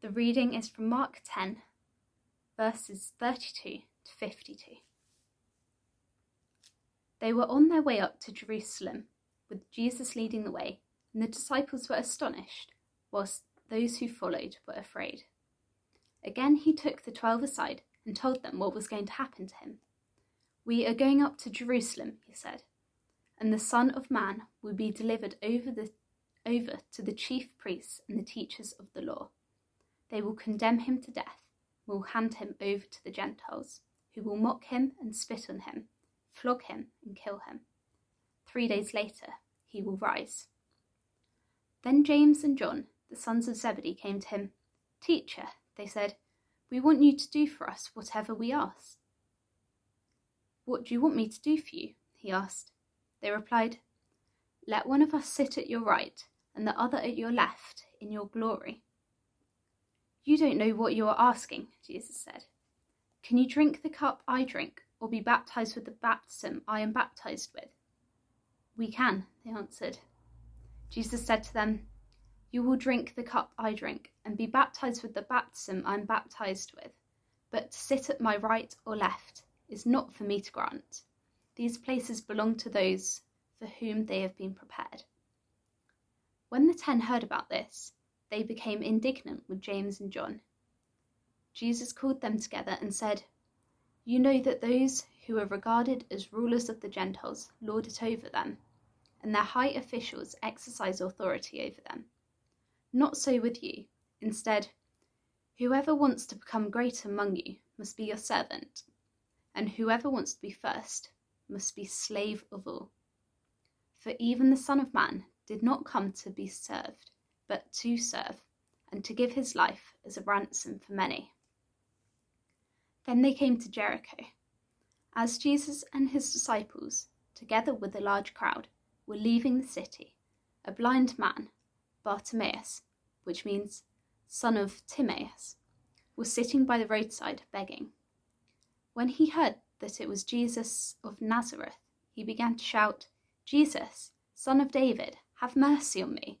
The reading is from Mark 10, verses 32 to 52. They were on their way up to Jerusalem, with Jesus leading the way, and the disciples were astonished, whilst those who followed were afraid. Again he took the twelve aside and told them what was going to happen to him. We are going up to Jerusalem, he said, and the Son of Man will be delivered over, the, over to the chief priests and the teachers of the law. They will condemn him to death, will hand him over to the Gentiles, who will mock him and spit on him, flog him and kill him. Three days later, he will rise. Then James and John, the sons of Zebedee, came to him. Teacher, they said, we want you to do for us whatever we ask. What do you want me to do for you? he asked. They replied, Let one of us sit at your right and the other at your left in your glory. You don't know what you are asking, Jesus said. Can you drink the cup I drink, or be baptized with the baptism I am baptized with? We can, they answered. Jesus said to them, You will drink the cup I drink, and be baptized with the baptism I am baptized with, but to sit at my right or left is not for me to grant. These places belong to those for whom they have been prepared. When the ten heard about this, they became indignant with James and John. Jesus called them together and said, You know that those who are regarded as rulers of the Gentiles lord it over them, and their high officials exercise authority over them. Not so with you. Instead, whoever wants to become great among you must be your servant, and whoever wants to be first must be slave of all. For even the Son of Man did not come to be served but to serve, and to give his life as a ransom for many. Then they came to Jericho. As Jesus and his disciples, together with a large crowd, were leaving the city, a blind man, Bartimaeus, which means son of Timaeus, was sitting by the roadside begging. When he heard that it was Jesus of Nazareth, he began to shout, Jesus, son of David, have mercy on me.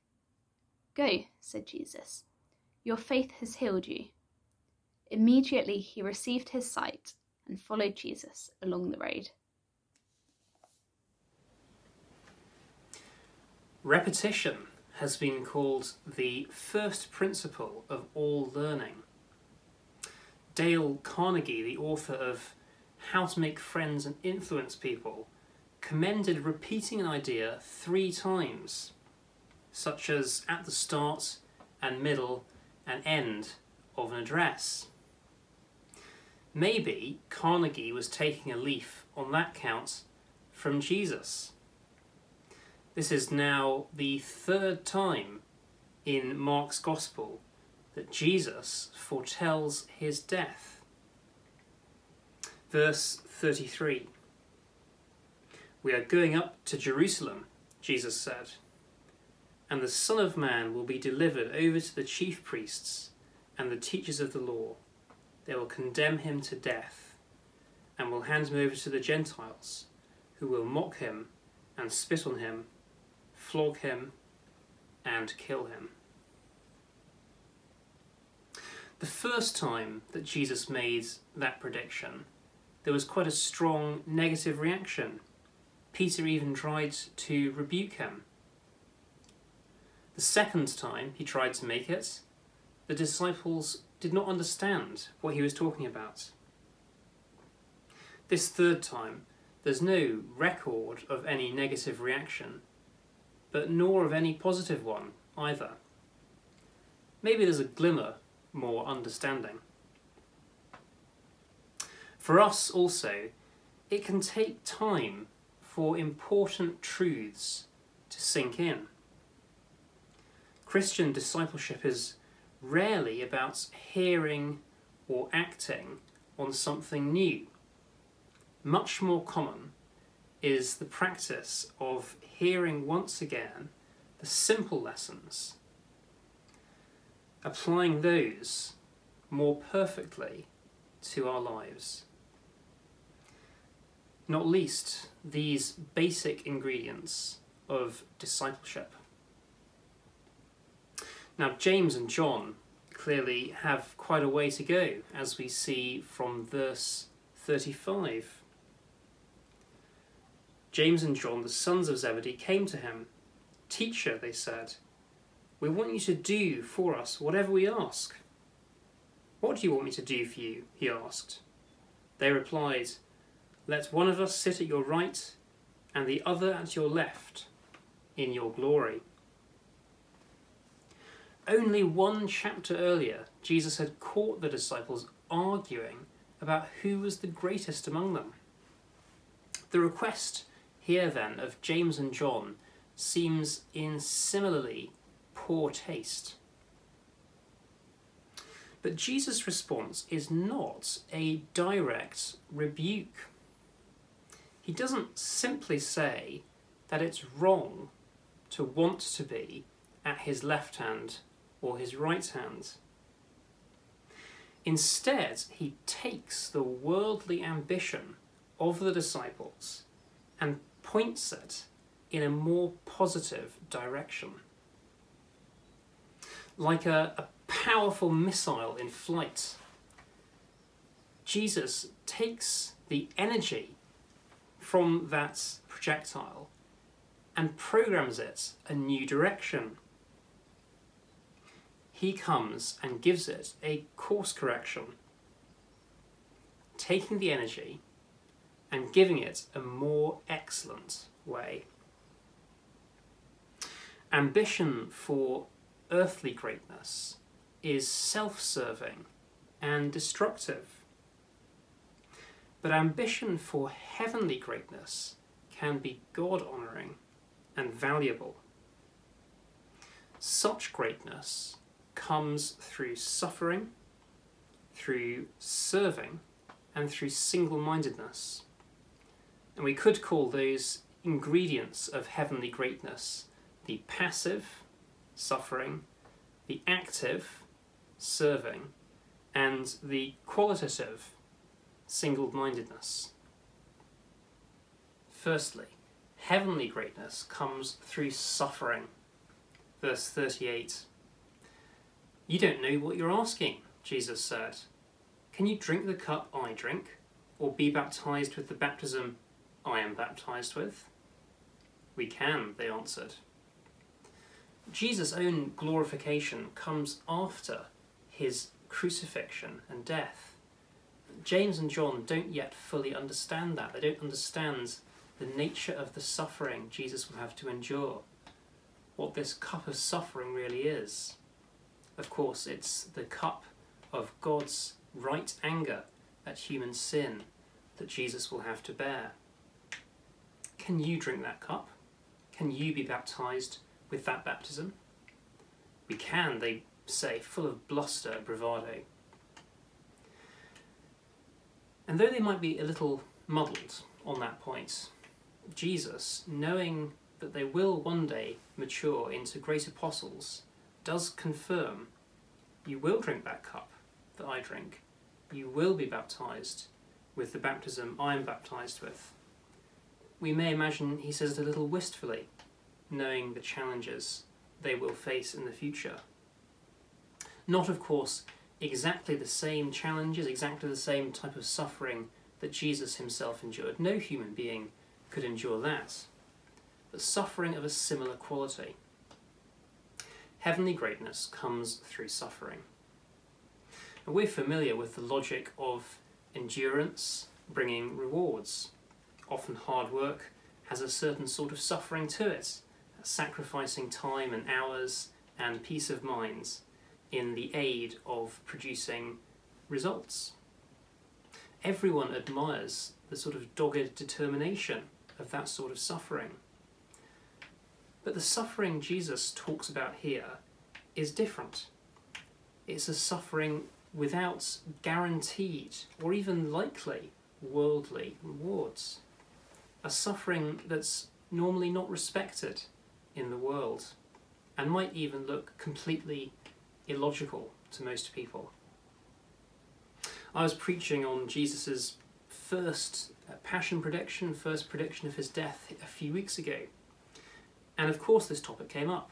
Go, said Jesus. Your faith has healed you. Immediately he received his sight and followed Jesus along the road. Repetition has been called the first principle of all learning. Dale Carnegie, the author of How to Make Friends and Influence People, commended repeating an idea three times such as at the start and middle and end of an address. Maybe Carnegie was taking a leaf on that count from Jesus. This is now the third time in Mark's Gospel that Jesus foretells his death. Verse 33 We are going up to Jerusalem, Jesus said and the Son of Man will be delivered over to the chief priests and the teachers of the law. They will condemn him to death, and will hand him over to the Gentiles, who will mock him and spit on him, flog him, and kill him. The first time that Jesus made that prediction, there was quite a strong negative reaction. Peter even tried to rebuke him. The second time he tried to make it, the disciples did not understand what he was talking about. This third time, there's no record of any negative reaction, but nor of any positive one either. Maybe there's a glimmer more understanding. For us also, it can take time for important truths to sink in. Christian discipleship is rarely about hearing or acting on something new. Much more common is the practice of hearing once again the simple lessons, applying those more perfectly to our lives. Not least these basic ingredients of discipleship. Now, James and John clearly have quite a way to go, as we see from verse 35. James and John, the sons of Zebedee, came to him. Teacher, they said, we want you to do for us whatever we ask. What do you want me to do for you? he asked. They replied, Let one of us sit at your right and the other at your left in your glory. Only one chapter earlier, Jesus had caught the disciples arguing about who was the greatest among them. The request here, then, of James and John seems in similarly poor taste. But Jesus' response is not a direct rebuke. He doesn't simply say that it's wrong to want to be at his left hand or his right hand. Instead, he takes the worldly ambition of the disciples and points it in a more positive direction. Like a, a powerful missile in flight. Jesus takes the energy from that projectile and programs it a new direction. He comes and gives it a course correction, taking the energy and giving it a more excellent way. Ambition for earthly greatness is self serving and destructive. But ambition for heavenly greatness can be God honouring and valuable. Such greatness comes through suffering, through serving, and through single mindedness. And we could call those ingredients of heavenly greatness the passive, suffering, the active, serving, and the qualitative single mindedness. Firstly, heavenly greatness comes through suffering. Verse 38 You don't know what you're asking, Jesus said. Can you drink the cup I drink, or be baptized with the baptism I am baptized with? We can, they answered. Jesus' own glorification comes after his crucifixion and death. James and John don't yet fully understand that. They don't understand the nature of the suffering Jesus will have to endure, what this cup of suffering really is. Of course, it's the cup of God's right anger at human sin that Jesus will have to bear. Can you drink that cup? Can you be baptized with that baptism? We can, they say, full of bluster and bravado. And though they might be a little muddled on that point, Jesus, knowing that they will one day mature into great apostles, does confirm you will drink that cup that I drink, you will be baptized with the baptism I am baptized with. We may imagine he says it a little wistfully, knowing the challenges they will face in the future. Not, of course, exactly the same challenges, exactly the same type of suffering that Jesus himself endured. No human being could endure that. But suffering of a similar quality. Heavenly greatness comes through suffering. We're familiar with the logic of endurance bringing rewards. Often hard work has a certain sort of suffering to it, sacrificing time and hours and peace of mind in the aid of producing results. Everyone admires the sort of dogged determination of that sort of suffering. But the suffering Jesus talks about here is different. It's a suffering without guaranteed or even likely worldly rewards. A suffering that's normally not respected in the world and might even look completely illogical to most people. I was preaching on Jesus' first passion prediction, first prediction of his death a few weeks ago. And of course, this topic came up.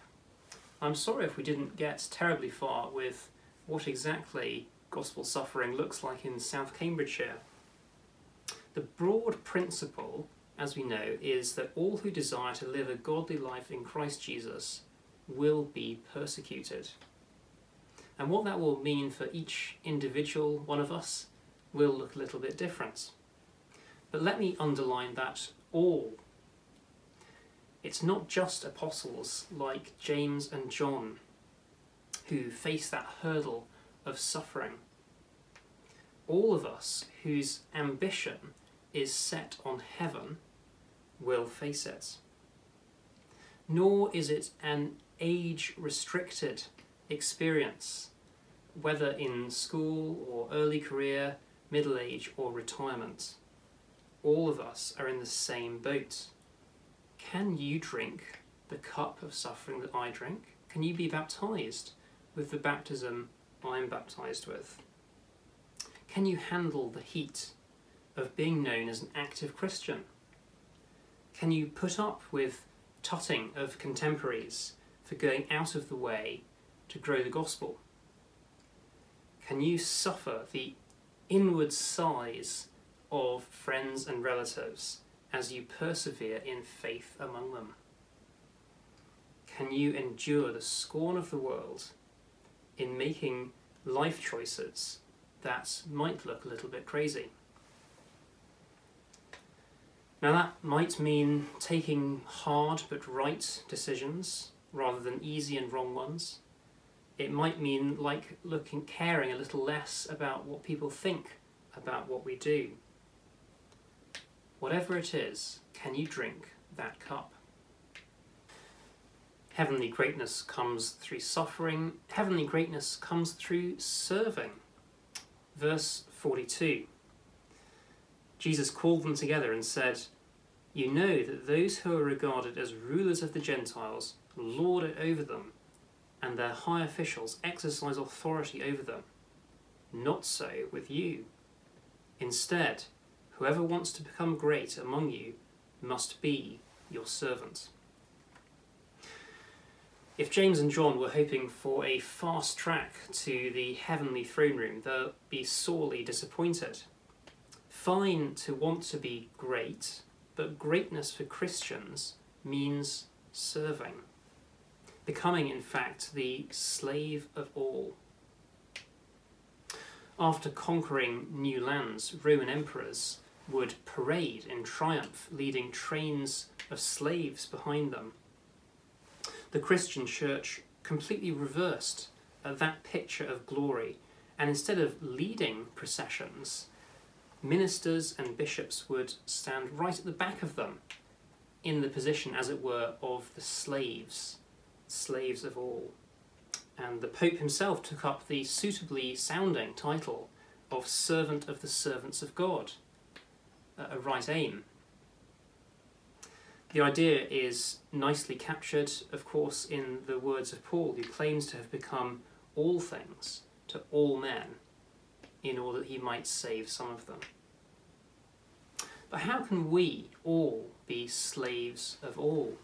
I'm sorry if we didn't get terribly far with what exactly gospel suffering looks like in South Cambridgeshire. The broad principle, as we know, is that all who desire to live a godly life in Christ Jesus will be persecuted. And what that will mean for each individual one of us will look a little bit different. But let me underline that all. It's not just apostles like James and John who face that hurdle of suffering. All of us whose ambition is set on heaven will face it. Nor is it an age restricted experience, whether in school or early career, middle age, or retirement. All of us are in the same boat. Can you drink the cup of suffering that I drink? Can you be baptized with the baptism I'm baptized with? Can you handle the heat of being known as an active Christian? Can you put up with tutting of contemporaries for going out of the way to grow the gospel? Can you suffer the inward sighs of friends and relatives as you persevere in faith among them? Can you endure the scorn of the world in making life choices that might look a little bit crazy? Now, that might mean taking hard but right decisions rather than easy and wrong ones. It might mean like looking caring a little less about what people think about what we do. Whatever it is, can you drink that cup? Heavenly greatness comes through suffering, heavenly greatness comes through serving. Verse 42 Jesus called them together and said, You know that those who are regarded as rulers of the Gentiles lord it over them, and their high officials exercise authority over them. Not so with you. Instead, whoever wants to become great among you must be your servant. If James and John were hoping for a fast track to the heavenly throne room, they'll be sorely disappointed. Fine to want to be great, but greatness for Christians means serving becoming, in fact, the slave of all. After conquering new lands, Roman emperors would parade in triumph, leading trains of slaves behind them. The Christian church completely reversed uh, that picture of glory, and instead of leading processions, ministers and bishops would stand right at the back of them, in the position, as it were, of the slaves slaves of all. And the Pope himself took up the suitably sounding title of Servant of the Servants of God, a right aim. The idea is nicely captured, of course, in the words of Paul, who claims to have become all things to all men in order that he might save some of them. But how can we all be slaves of all?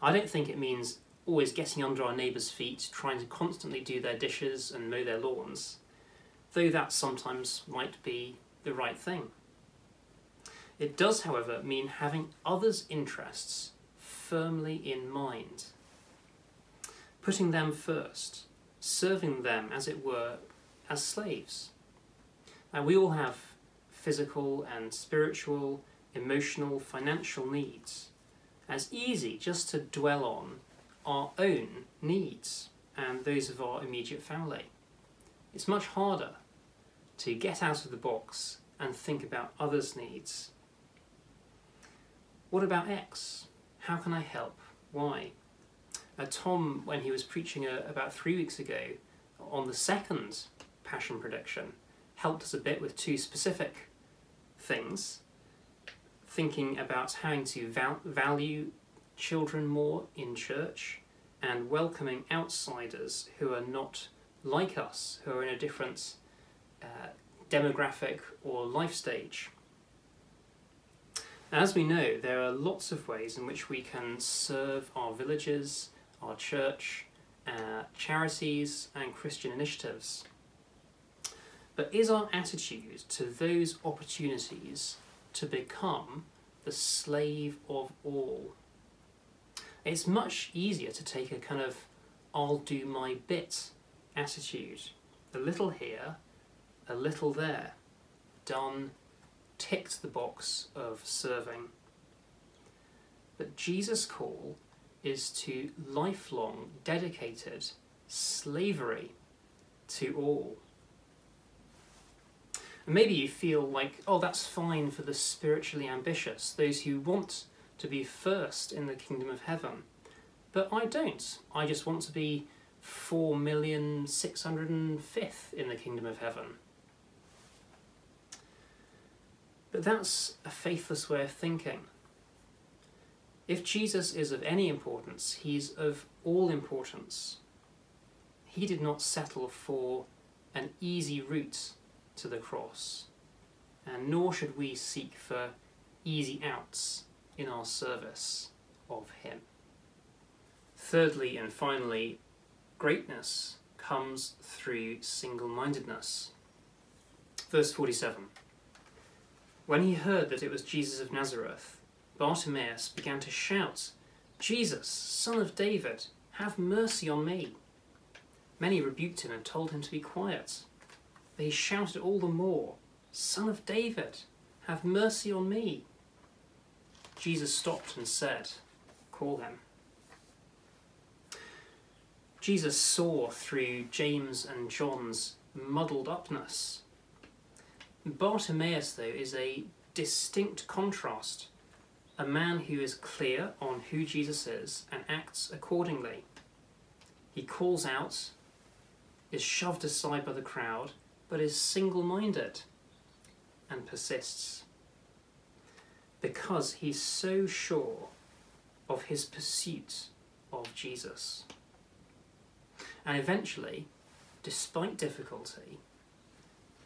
I don't think it means always getting under our neighbours' feet, trying to constantly do their dishes and mow their lawns, though that sometimes might be the right thing. It does, however, mean having others' interests firmly in mind, putting them first, serving them, as it were, as slaves. And we all have physical and spiritual, emotional, financial needs as easy just to dwell on our own needs and those of our immediate family. It's much harder to get out of the box and think about others' needs. What about X? How can I help? Why? Uh, Tom, when he was preaching uh, about three weeks ago on the second passion prediction helped us a bit with two specific things thinking about having to val- value children more in church and welcoming outsiders who are not like us, who are in a different uh, demographic or life stage. As we know, there are lots of ways in which we can serve our villages, our church, uh, charities, and Christian initiatives. But is our attitude to those opportunities to become the slave of all? It's much easier to take a kind of I'll do my bit attitude. A little here, a little there. Done, ticked the box of serving. But Jesus' call is to lifelong, dedicated slavery to all. And maybe you feel like, oh, that's fine for the spiritually ambitious, those who want to be first in the kingdom of heaven. But I don't. I just want to be four million six hundred and fifth in the kingdom of heaven. But that's a faithless way of thinking. If Jesus is of any importance, he's of all importance. He did not settle for an easy route to the cross, and nor should we seek for easy outs in our service of Him. Thirdly and finally, greatness comes through single mindedness. Verse 47 When he heard that it was Jesus of Nazareth, Bartimaeus began to shout, Jesus, son of David, have mercy on me. Many rebuked him and told him to be quiet. But he shouted all the more, Son of David, have mercy on me. Jesus stopped and said, Call him. Jesus saw through James and John's muddled upness. Bartimaeus, though, is a distinct contrast. A man who is clear on who Jesus is and acts accordingly. He calls out, is shoved aside by the crowd, but is single minded and persists. Because he's so sure of his pursuit of Jesus. And eventually, despite difficulty,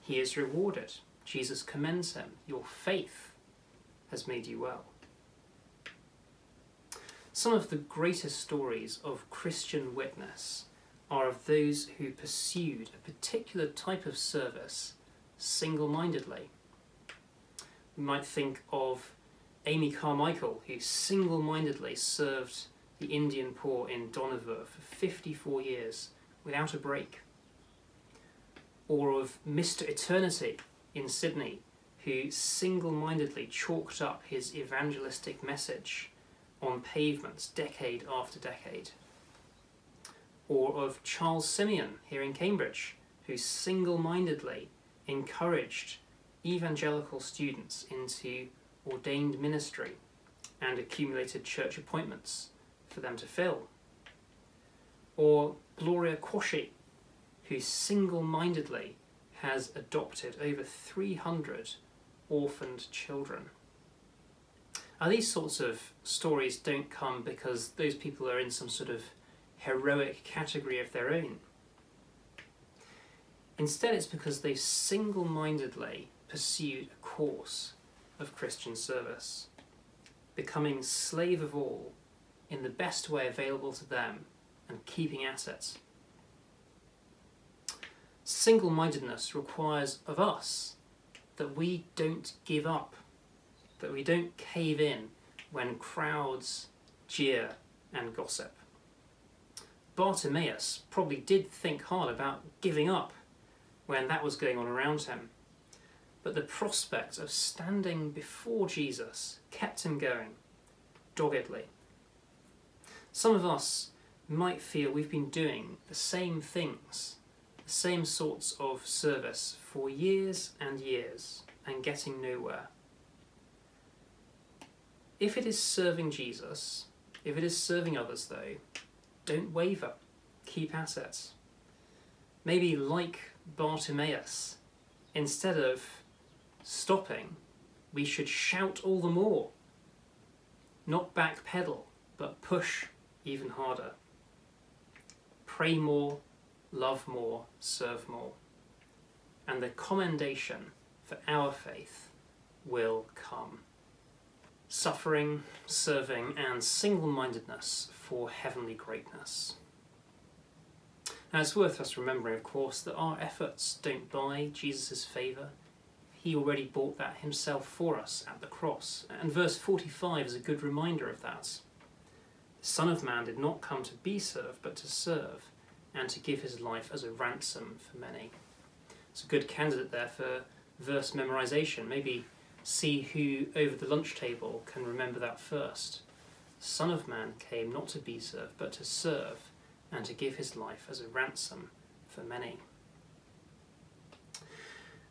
he is rewarded. Jesus commends him. Your faith has made you well. Some of the greatest stories of Christian witness are of those who pursued a particular type of service single mindedly. We might think of Amy Carmichael, who single mindedly served the Indian poor in Dohnavur for 54 years without a break. Or of Mr. Eternity in Sydney, who single mindedly chalked up his evangelistic message on pavements decade after decade or of Charles Simeon here in Cambridge, who single mindedly encouraged evangelical students into ordained ministry and accumulated church appointments for them to fill. Or Gloria Quashie, who single mindedly has adopted over 300 orphaned children. Now, these sorts of stories don't come because those people are in some sort of heroic category of their own. Instead, it's because they've single mindedly pursued a course of Christian service, becoming slave of all in the best way available to them and keeping at it. Single mindedness requires of us that we don't give up, that we don't cave in when crowds jeer and gossip. Bartimaeus probably did think hard about giving up when that was going on around him. But the prospect of standing before Jesus kept him going, doggedly. Some of us might feel we've been doing the same things, same sorts of service for years and years and getting nowhere. If it is serving Jesus, if it is serving others though, don't waver. Keep at it. maybe like Bartimaeus, instead of stopping, we should shout all the more. Not backpedal, but push even harder. Pray more, love more, serve more. And the commendation for our faith will come. Suffering, serving, and single mindedness for heavenly greatness. Now, it's worth us remembering, of course, that our efforts don't buy Jesus' favour. He already bought that himself for us at the cross. And verse 45 is a good reminder of that. The Son of Man did not come to be served, but to serve, and to give his life as a ransom for many. It's a good candidate there for verse memorization. Maybe see who over the lunch table can remember that first. Son of Man came not to be served, but to serve, and to give his life as a ransom for many.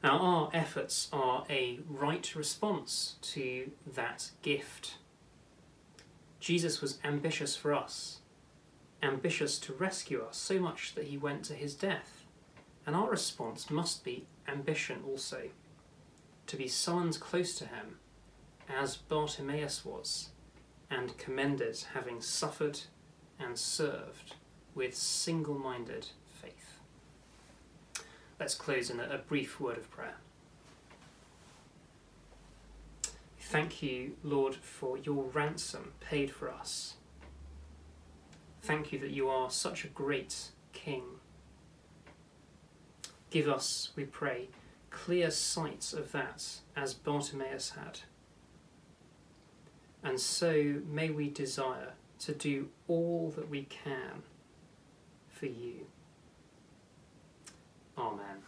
Now, our efforts are a right response to that gift. Jesus was ambitious for us, ambitious to rescue us, so much that he went to his death. And our response must be ambition also to be summoned close to him, as Bartimaeus was, and commended having suffered and served with single minded faith. Let's close in a, a brief word of prayer. Thank you, Lord, for your ransom paid for us. Thank you that you are such a great King. Give us, we pray, clear sight of that as Bartimaeus had. And so may we desire to do all that we can for you. Amen.